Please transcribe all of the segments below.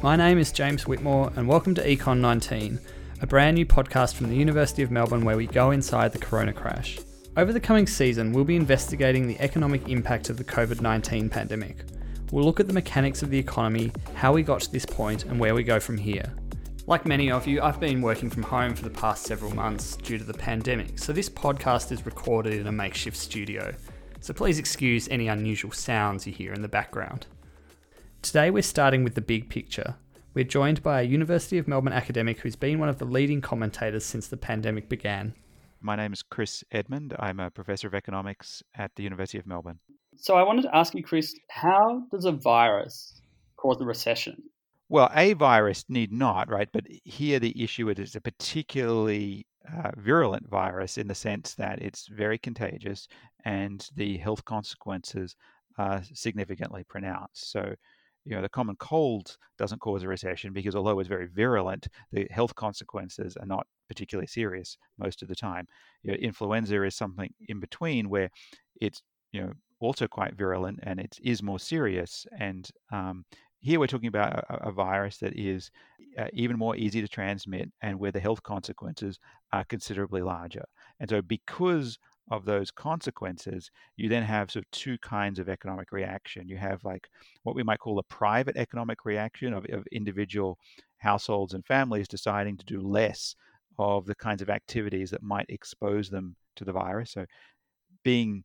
My name is James Whitmore, and welcome to Econ 19, a brand new podcast from the University of Melbourne where we go inside the corona crash. Over the coming season, we'll be investigating the economic impact of the COVID 19 pandemic. We'll look at the mechanics of the economy, how we got to this point, and where we go from here. Like many of you, I've been working from home for the past several months due to the pandemic, so this podcast is recorded in a makeshift studio. So please excuse any unusual sounds you hear in the background. Today we're starting with the big picture. We're joined by a University of Melbourne academic who's been one of the leading commentators since the pandemic began. My name is Chris Edmond. I'm a professor of economics at the University of Melbourne. So I wanted to ask you, Chris, how does a virus cause a recession? Well, a virus need not, right? But here the issue is a particularly uh, virulent virus in the sense that it's very contagious and the health consequences are significantly pronounced. So you know, the common cold doesn't cause a recession because although it's very virulent, the health consequences are not particularly serious most of the time. You know, influenza is something in between where it's, you know, also quite virulent and it is more serious. And um, here we're talking about a, a virus that is uh, even more easy to transmit and where the health consequences are considerably larger. And so, because of those consequences, you then have sort of two kinds of economic reaction. You have like what we might call a private economic reaction of, of individual households and families deciding to do less of the kinds of activities that might expose them to the virus. So being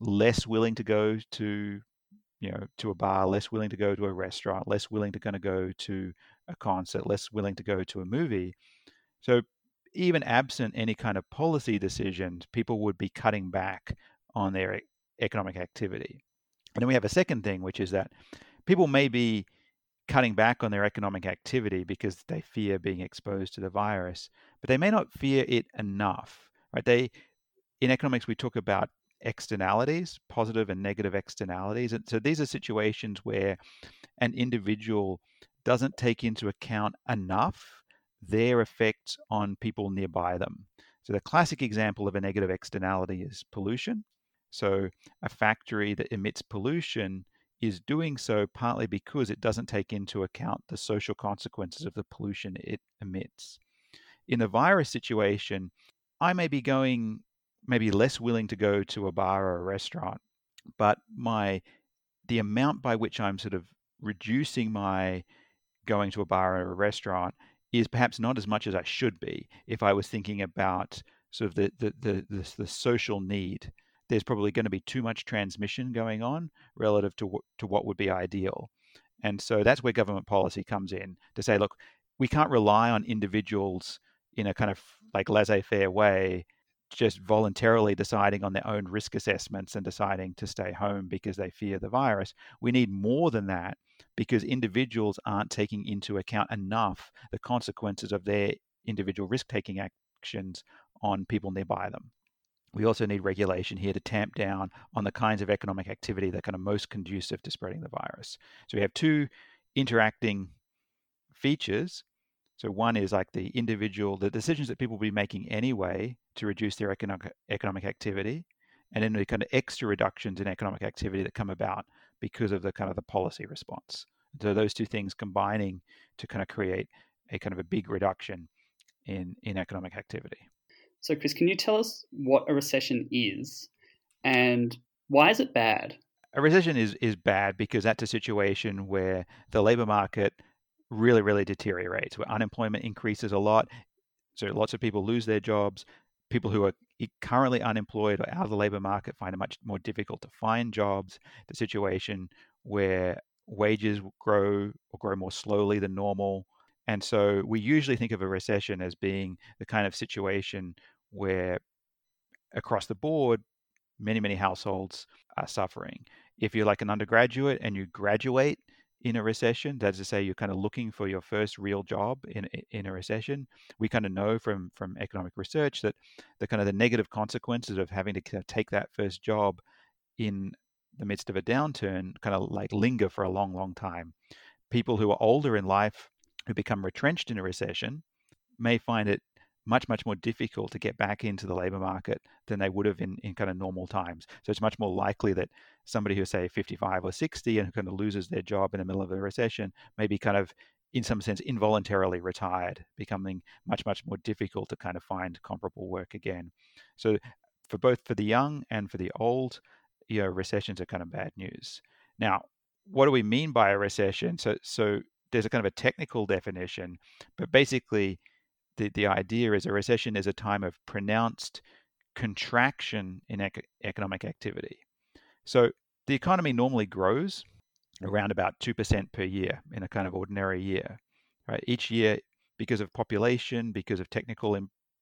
less willing to go to you know to a bar less willing to go to a restaurant less willing to kind of go to a concert less willing to go to a movie so even absent any kind of policy decisions, people would be cutting back on their economic activity. And then we have a second thing, which is that people may be cutting back on their economic activity because they fear being exposed to the virus, but they may not fear it enough. Right? They in economics we talk about externalities, positive and negative externalities. And so these are situations where an individual doesn't take into account enough their effects on people nearby them. So, the classic example of a negative externality is pollution. So, a factory that emits pollution is doing so partly because it doesn't take into account the social consequences of the pollution it emits. In the virus situation, I may be going, maybe less willing to go to a bar or a restaurant, but my the amount by which I'm sort of reducing my going to a bar or a restaurant is perhaps not as much as I should be if I was thinking about sort of the the the, the, the social need. There's probably going to be too much transmission going on relative to to what would be ideal, and so that's where government policy comes in to say, look, we can't rely on individuals in a kind of like laissez-faire way just voluntarily deciding on their own risk assessments and deciding to stay home because they fear the virus. We need more than that because individuals aren't taking into account enough the consequences of their individual risk taking actions on people nearby them. We also need regulation here to tamp down on the kinds of economic activity that are kind of most conducive to spreading the virus. So we have two interacting features. So one is like the individual, the decisions that people will be making anyway to reduce their economic economic activity, and then the kind of extra reductions in economic activity that come about because of the kind of the policy response. So those two things combining to kind of create a kind of a big reduction in in economic activity. So, Chris, can you tell us what a recession is, and why is it bad? A recession is is bad because that's a situation where the labor market really, really deteriorates, where unemployment increases a lot. So lots of people lose their jobs people who are currently unemployed or out of the labor market find it much more difficult to find jobs. The situation where wages grow or grow more slowly than normal. And so we usually think of a recession as being the kind of situation where across the board, many, many households are suffering. If you're like an undergraduate and you graduate in a recession. That is to say, you're kind of looking for your first real job in in a recession. We kind of know from from economic research that the kind of the negative consequences of having to kind of take that first job in the midst of a downturn kind of like linger for a long, long time. People who are older in life who become retrenched in a recession may find it much, much more difficult to get back into the labor market than they would have in, in kind of normal times. So it's much more likely that somebody who's, say, 55 or 60 and who kind of loses their job in the middle of a recession may be kind of in some sense, involuntarily retired, becoming much, much more difficult to kind of find comparable work again. So, for both for the young and for the old, you know, recessions are kind of bad news. Now, what do we mean by a recession? So, so there's a kind of a technical definition, but basically, the, the idea is a recession is a time of pronounced contraction in ec- economic activity. So the economy normally grows around about 2% per year in a kind of ordinary year. Right? Each year, because of population, because of technical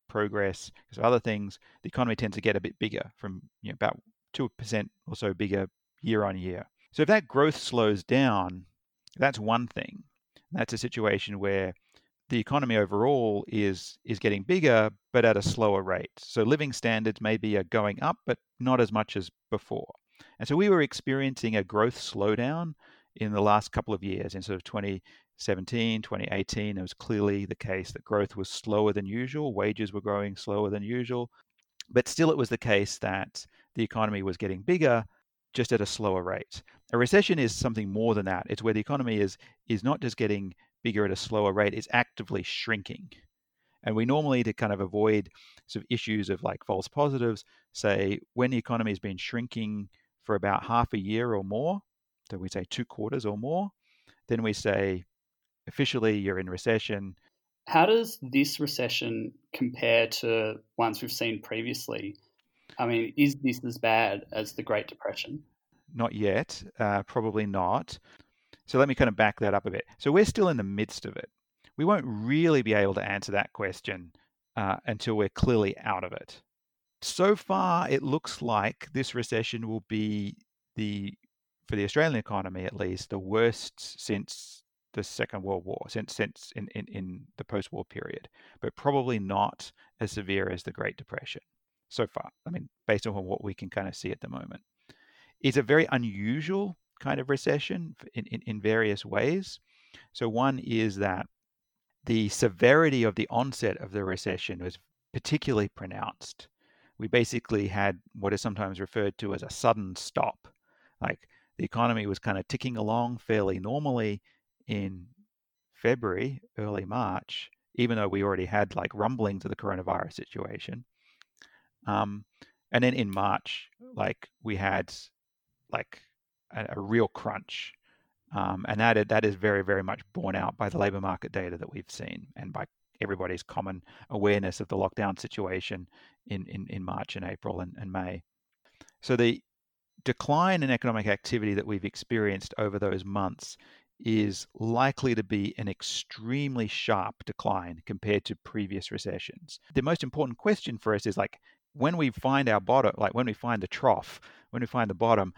progress, because of other things, the economy tends to get a bit bigger from you know, about 2% or so bigger year on year. So if that growth slows down, that's one thing. That's a situation where the economy overall is is getting bigger but at a slower rate. So living standards maybe are going up but not as much as before. And so we were experiencing a growth slowdown in the last couple of years. In sort of 2017, 2018, it was clearly the case that growth was slower than usual, wages were growing slower than usual. But still, it was the case that the economy was getting bigger, just at a slower rate. A recession is something more than that. It's where the economy is is not just getting bigger at a slower rate, is actively shrinking. And we normally, to kind of avoid sort of issues of like false positives, say when the economy has been shrinking for about half a year or more, so we say two quarters or more, then we say officially you're in recession. How does this recession compare to ones we've seen previously? I mean, is this as bad as the Great Depression? Not yet, uh, probably not. So let me kind of back that up a bit. So we're still in the midst of it. We won't really be able to answer that question uh, until we're clearly out of it so far, it looks like this recession will be the, for the Australian economy at least, the worst since the Second World War, since since in, in, in the post-war period, but probably not as severe as the Great Depression so far. I mean, based on what we can kind of see at the moment. It's a very unusual kind of recession in, in, in various ways. So one is that the severity of the onset of the recession was particularly pronounced we basically had what is sometimes referred to as a sudden stop. Like the economy was kind of ticking along fairly normally in February, early March, even though we already had like rumblings of the coronavirus situation. Um, and then in March, like we had like a, a real crunch. Um, and that that is very very much borne out by the labor market data that we've seen and by everybody's common awareness of the lockdown situation in, in, in March and April and, and May. So the decline in economic activity that we've experienced over those months is likely to be an extremely sharp decline compared to previous recessions. The most important question for us is like when we find our bottom, like when we find the trough, when we find the bottom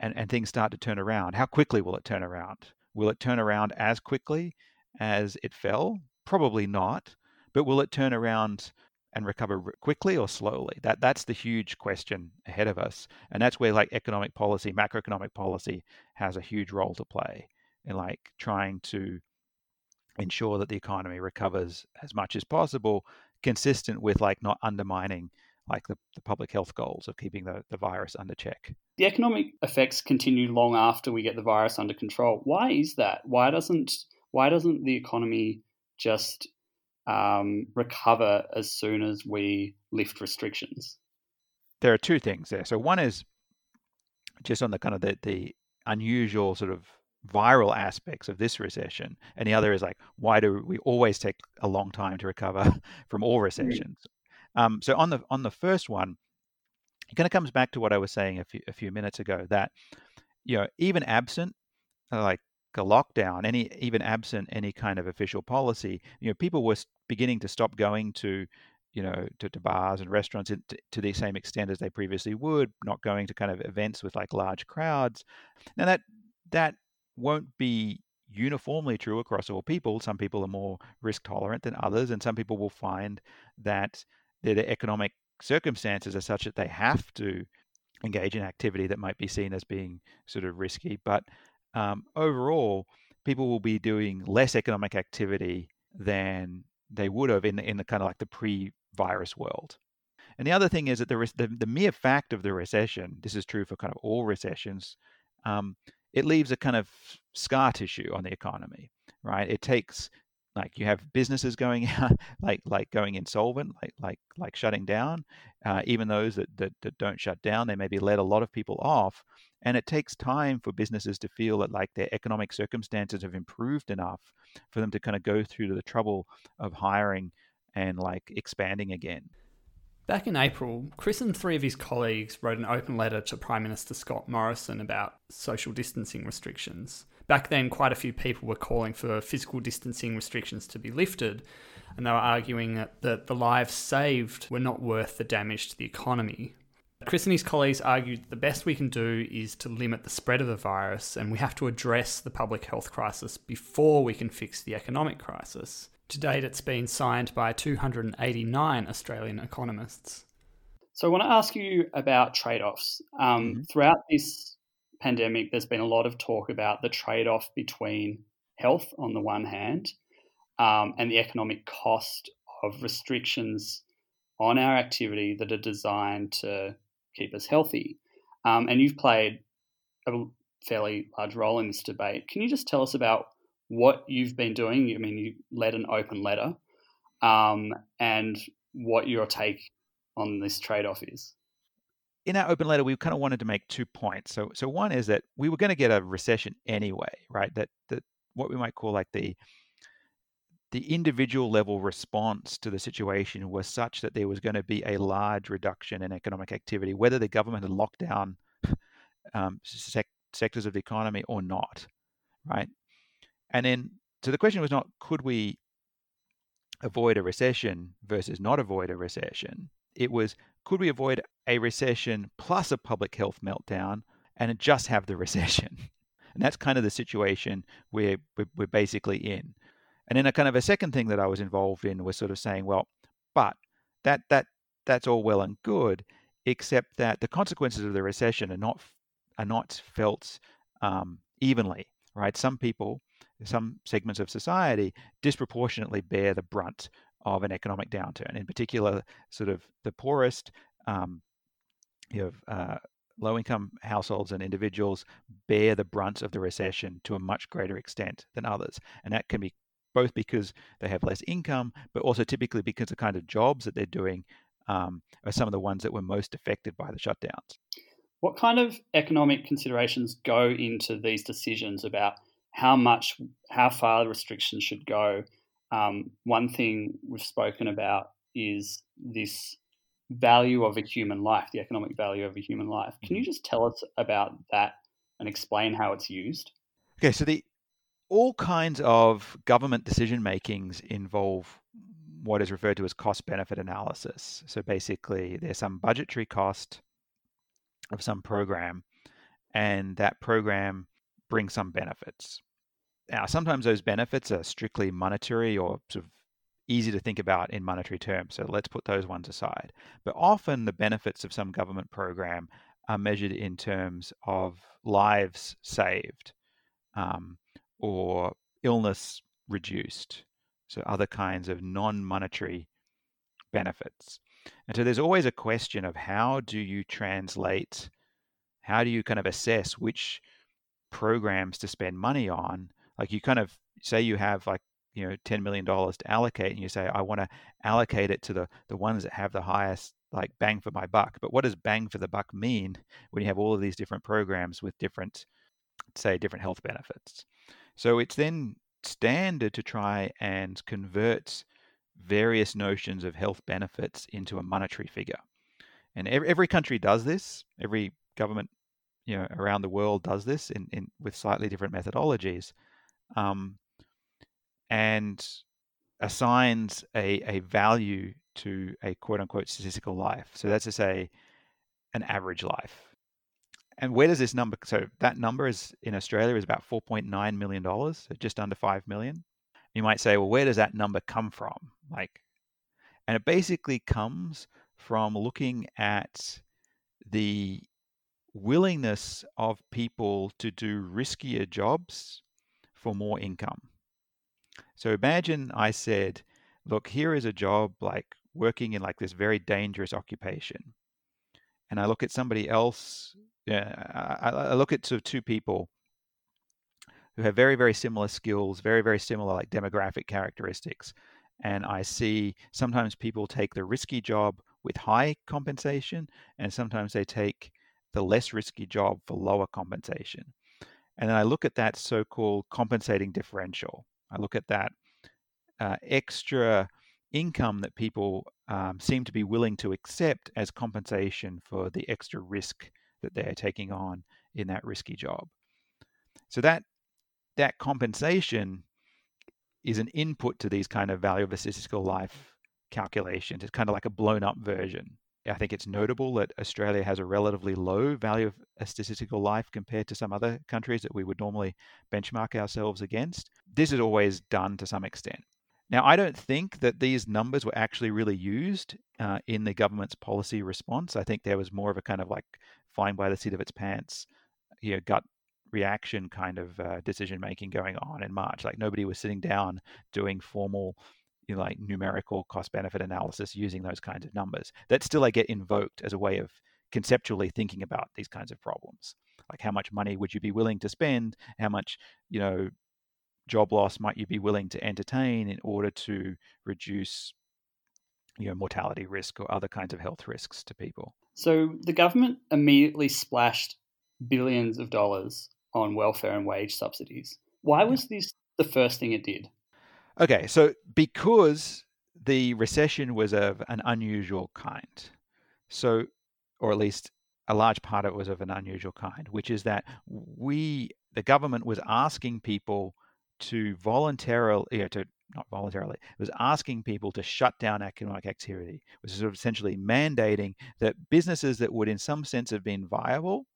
and, and things start to turn around, how quickly will it turn around? Will it turn around as quickly as it fell? Probably not. But will it turn around and recover quickly or slowly? That that's the huge question ahead of us, and that's where like economic policy, macroeconomic policy, has a huge role to play in like trying to ensure that the economy recovers as much as possible, consistent with like not undermining like the, the public health goals of keeping the, the virus under check. The economic effects continue long after we get the virus under control. Why is that? Why doesn't why doesn't the economy just um, recover as soon as we lift restrictions? There are two things there. So one is just on the kind of the, the unusual sort of viral aspects of this recession, and the other is like why do we always take a long time to recover from all recessions? Um, so on the on the first one, it kind of comes back to what I was saying a few a few minutes ago that you know even absent uh, like a lockdown, any even absent any kind of official policy, you know, people were beginning to stop going to, you know, to, to bars and restaurants to, to, the same extent as they previously would, not going to kind of events with like large crowds. Now that that won't be uniformly true across all people. Some people are more risk tolerant than others, and some people will find that their economic circumstances are such that they have to engage in activity that might be seen as being sort of risky. But um, overall, people will be doing less economic activity than they would have in the, in the kind of like the pre-virus world. And the other thing is that the, the, the mere fact of the recession, this is true for kind of all recessions, um, it leaves a kind of scar tissue on the economy, right? It takes like you have businesses going out, like like going insolvent, like like like shutting down. Uh, even those that, that that don't shut down, they maybe let a lot of people off, and it takes time for businesses to feel that like their economic circumstances have improved enough for them to kind of go through the trouble of hiring and like expanding again. Back in April, Chris and three of his colleagues wrote an open letter to Prime Minister Scott Morrison about social distancing restrictions. Back then, quite a few people were calling for physical distancing restrictions to be lifted, and they were arguing that, the lives saved were not worth the damage to the economy. Chris and his colleagues argued the best we can do is to limit the spread of the virus, and we have to address the public health crisis before we can fix the economic crisis. To date, it's been signed by 289 Australian economists. So, I want to ask you about trade offs. Um, mm-hmm. Throughout this pandemic, there's been a lot of talk about the trade off between health on the one hand um, and the economic cost of restrictions on our activity that are designed to keep us healthy. Um, and you've played a fairly large role in this debate. Can you just tell us about what you've been doing. I mean, you led an open letter, um, and what your take on this trade off is. In our open letter, we kind of wanted to make two points. So, so one is that we were going to get a recession anyway, right? That that what we might call like the the individual level response to the situation was such that there was going to be a large reduction in economic activity, whether the government had locked down um, sec- sectors of the economy or not, right? And then, so the question was not could we avoid a recession versus not avoid a recession. It was could we avoid a recession plus a public health meltdown and just have the recession? And that's kind of the situation we're, we're basically in. And then a kind of a second thing that I was involved in was sort of saying, well, but that that that's all well and good, except that the consequences of the recession are not are not felt um, evenly, right? Some people some segments of society disproportionately bear the brunt of an economic downturn. In particular, sort of the poorest, um, you have uh, low-income households and individuals bear the brunt of the recession to a much greater extent than others, and that can be both because they have less income, but also typically because the kind of jobs that they're doing um, are some of the ones that were most affected by the shutdowns. What kind of economic considerations go into these decisions about how much, how far the restrictions should go. Um, one thing we've spoken about is this value of a human life, the economic value of a human life. Can you mm-hmm. just tell us about that and explain how it's used? Okay, so the all kinds of government decision makings involve what is referred to as cost benefit analysis. So basically, there's some budgetary cost of some program, and that program brings some benefits. Now, sometimes those benefits are strictly monetary or sort of easy to think about in monetary terms. So let's put those ones aside. But often the benefits of some government program are measured in terms of lives saved um, or illness reduced. So other kinds of non monetary benefits. And so there's always a question of how do you translate, how do you kind of assess which programs to spend money on like you kind of say you have like you know $10 million to allocate and you say i want to allocate it to the the ones that have the highest like bang for my buck. But what does bang for the buck mean when you have all of these different programs with different say different health benefits? So it's then standard to try and convert various notions of health benefits into a monetary figure. And every, every country does this. Every government you know around the world does this in, in with slightly different methodologies um, and assigns a, a value to a quote unquote statistical life. So that's to say, an average life. And where does this number? So that number is in Australia is about 4.9 million dollars, so just under five million. You might say, well, where does that number come from? Like, and it basically comes from looking at the willingness of people to do riskier jobs for more income. So imagine I said, look, here is a job like working in like this very dangerous occupation. And I look at somebody else, yeah, I, I look at sort of two people who have very, very similar skills, very, very similar like demographic characteristics. And I see sometimes people take the risky job with high compensation, and sometimes they take the less risky job for lower compensation. And then I look at that so called compensating differential. I look at that uh, extra income that people um, seem to be willing to accept as compensation for the extra risk that they are taking on in that risky job. So that that compensation is an input to these kind of value of a statistical life calculations. It's kind of like a blown up version. I think it's notable that Australia has a relatively low value of a statistical life compared to some other countries that we would normally benchmark ourselves against. This is always done to some extent. Now, I don't think that these numbers were actually really used uh, in the government's policy response. I think there was more of a kind of like flying by the seat of its pants, you know, gut reaction kind of uh, decision making going on in March. Like nobody was sitting down doing formal, you know, like numerical cost benefit analysis using those kinds of numbers. That still I get invoked as a way of conceptually thinking about these kinds of problems. Like how much money would you be willing to spend? How much, you know, job loss might you be willing to entertain in order to reduce you know mortality risk or other kinds of health risks to people so the government immediately splashed billions of dollars on welfare and wage subsidies why was this the first thing it did okay so because the recession was of an unusual kind so or at least a large part of it was of an unusual kind which is that we the government was asking people to voluntarily, you know, to not voluntarily, it was asking people to shut down economic activity, which is sort of essentially mandating that businesses that would, in some sense, have been viable,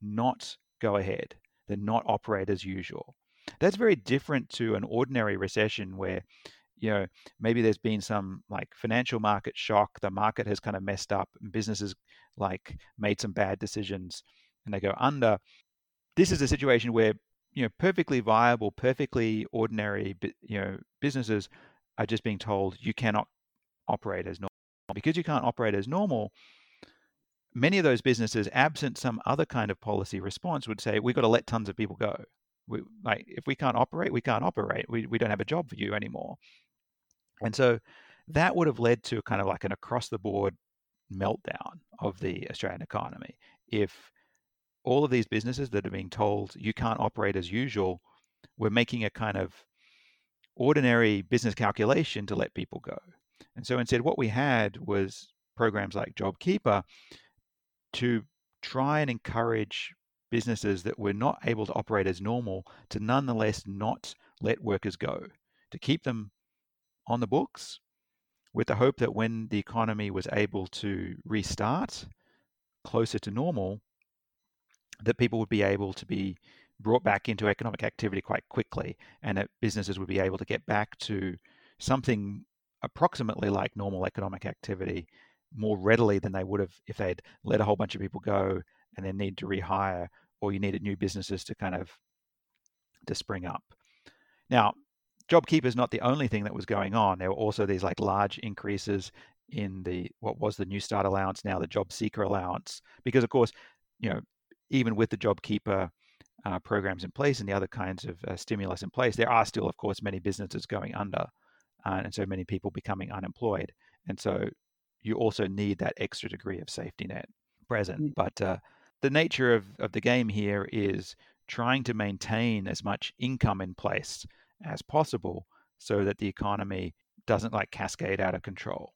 not go ahead, that not operate as usual. That's very different to an ordinary recession where, you know, maybe there's been some like financial market shock, the market has kind of messed up, and businesses like made some bad decisions and they go under. This is a situation where you know perfectly viable, perfectly ordinary you know businesses are just being told you cannot operate as normal because you can't operate as normal. Many of those businesses, absent some other kind of policy response, would say we've got to let tons of people go. We, like if we can't operate, we can't operate. We we don't have a job for you anymore. And so that would have led to kind of like an across the board meltdown of the Australian economy if all of these businesses that are being told you can't operate as usual were making a kind of ordinary business calculation to let people go. And so instead, what we had was programs like JobKeeper to try and encourage businesses that were not able to operate as normal to nonetheless not let workers go, to keep them on the books with the hope that when the economy was able to restart closer to normal, that people would be able to be brought back into economic activity quite quickly and that businesses would be able to get back to something approximately like normal economic activity more readily than they would have if they'd let a whole bunch of people go and then need to rehire or you needed new businesses to kind of to spring up. Now, JobKeeper is not the only thing that was going on. There were also these like large increases in the what was the Newstart allowance, now the JobSeeker allowance, because of course, you know, even with the JobKeeper uh, programs in place and the other kinds of uh, stimulus in place, there are still, of course, many businesses going under, uh, and so many people becoming unemployed. And so you also need that extra degree of safety net present. Mm. But uh, the nature of, of the game here is trying to maintain as much income in place as possible so that the economy doesn't like cascade out of control.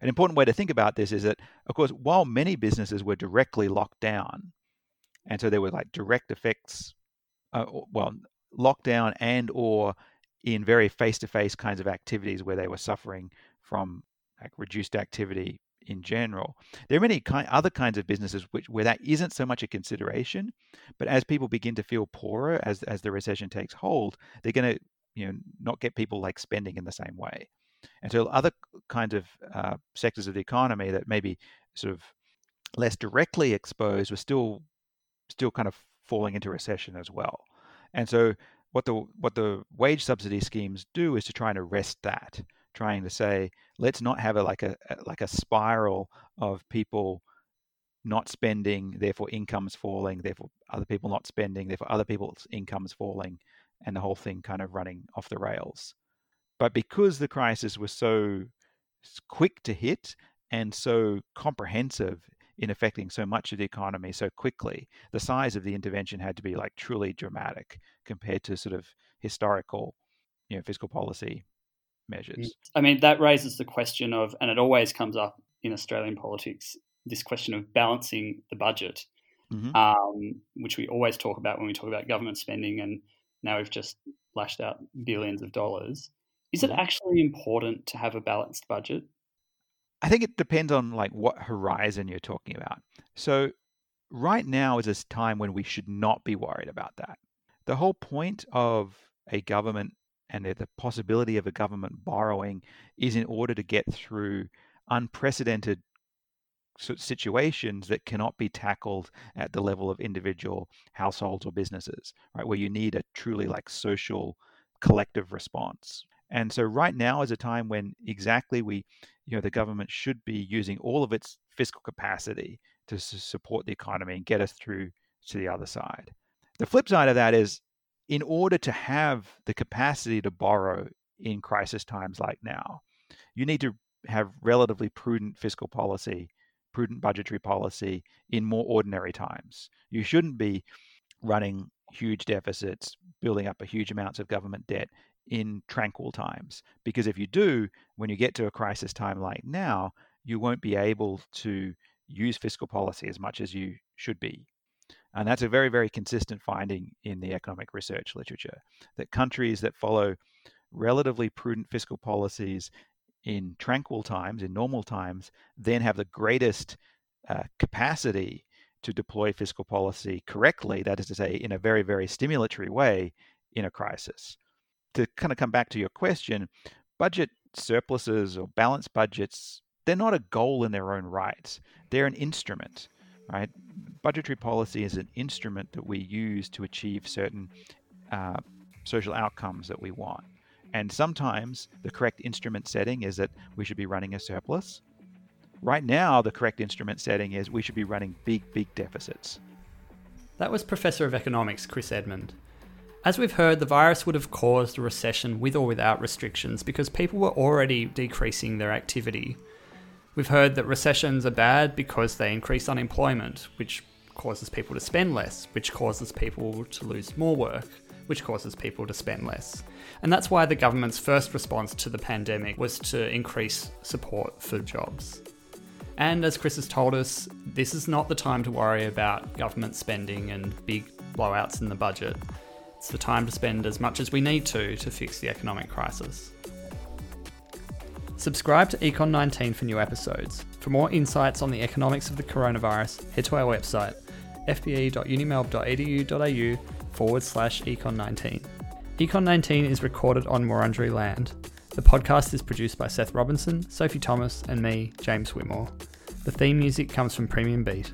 An important way to think about this is that, of course, while many businesses were directly locked down, and so there were like direct effects, uh, well, lockdown and or in very face-to-face kinds of activities where they were suffering from like reduced activity in general. There are many kind, other kinds of businesses which where that isn't so much a consideration, but as people begin to feel poorer as as the recession takes hold, they're going to you know not get people like spending in the same way, and so other kinds of uh, sectors of the economy that maybe sort of less directly exposed were still still kind of falling into recession as well. And so what the what the wage subsidy schemes do is to try and arrest that, trying to say let's not have a like a like a spiral of people not spending, therefore incomes falling, therefore other people not spending, therefore other people's incomes falling, and the whole thing kind of running off the rails. But because the crisis was so quick to hit and so comprehensive in affecting so much of the economy so quickly, the size of the intervention had to be like truly dramatic compared to sort of historical, you know, fiscal policy measures. I mean, that raises the question of, and it always comes up in Australian politics, this question of balancing the budget, mm-hmm. um, which we always talk about when we talk about government spending, and now we've just lashed out billions of dollars. Is it mm-hmm. actually important to have a balanced budget? I think it depends on like what horizon you're talking about. So right now is a time when we should not be worried about that. The whole point of a government and the possibility of a government borrowing is in order to get through unprecedented situations that cannot be tackled at the level of individual households or businesses, right? Where you need a truly like social collective response. And so right now is a time when exactly we, you know, the government should be using all of its fiscal capacity to support the economy and get us through to the other side. The flip side of that is in order to have the capacity to borrow in crisis times like now, you need to have relatively prudent fiscal policy, prudent budgetary policy in more ordinary times. You shouldn't be running huge deficits, building up a huge amounts of government debt in tranquil times. Because if you do, when you get to a crisis time like now, you won't be able to use fiscal policy as much as you should be. And that's a very, very consistent finding in the economic research literature that countries that follow relatively prudent fiscal policies in tranquil times, in normal times, then have the greatest uh, capacity to deploy fiscal policy correctly, that is to say, in a very, very stimulatory way in a crisis. To kind of come back to your question, budget surpluses or balanced budgets, they're not a goal in their own right. They're an instrument, right? Budgetary policy is an instrument that we use to achieve certain uh, social outcomes that we want. And sometimes the correct instrument setting is that we should be running a surplus. Right now, the correct instrument setting is we should be running big, big deficits. That was Professor of Economics Chris Edmond. As we've heard, the virus would have caused a recession with or without restrictions because people were already decreasing their activity. We've heard that recessions are bad because they increase unemployment, which causes people to spend less, which causes people to lose more work which causes people to spend less. And that's why the government's first response to the pandemic was to increase support for jobs. And as Chris has told us, this is not the time to worry about government spending and big blowouts in the budget. It's the time to spend as much as we need to to fix the economic crisis. Subscribe to Econ 19 for new episodes. For more insights on the economics of the coronavirus, head to our website, fbe.unimelb.edu.au forward slash econ19. Econ19 is recorded on Wurundjeri land. The podcast is produced by Seth Robinson, Sophie Thomas, and me, James Whitmore. The theme music comes from Premium Beat.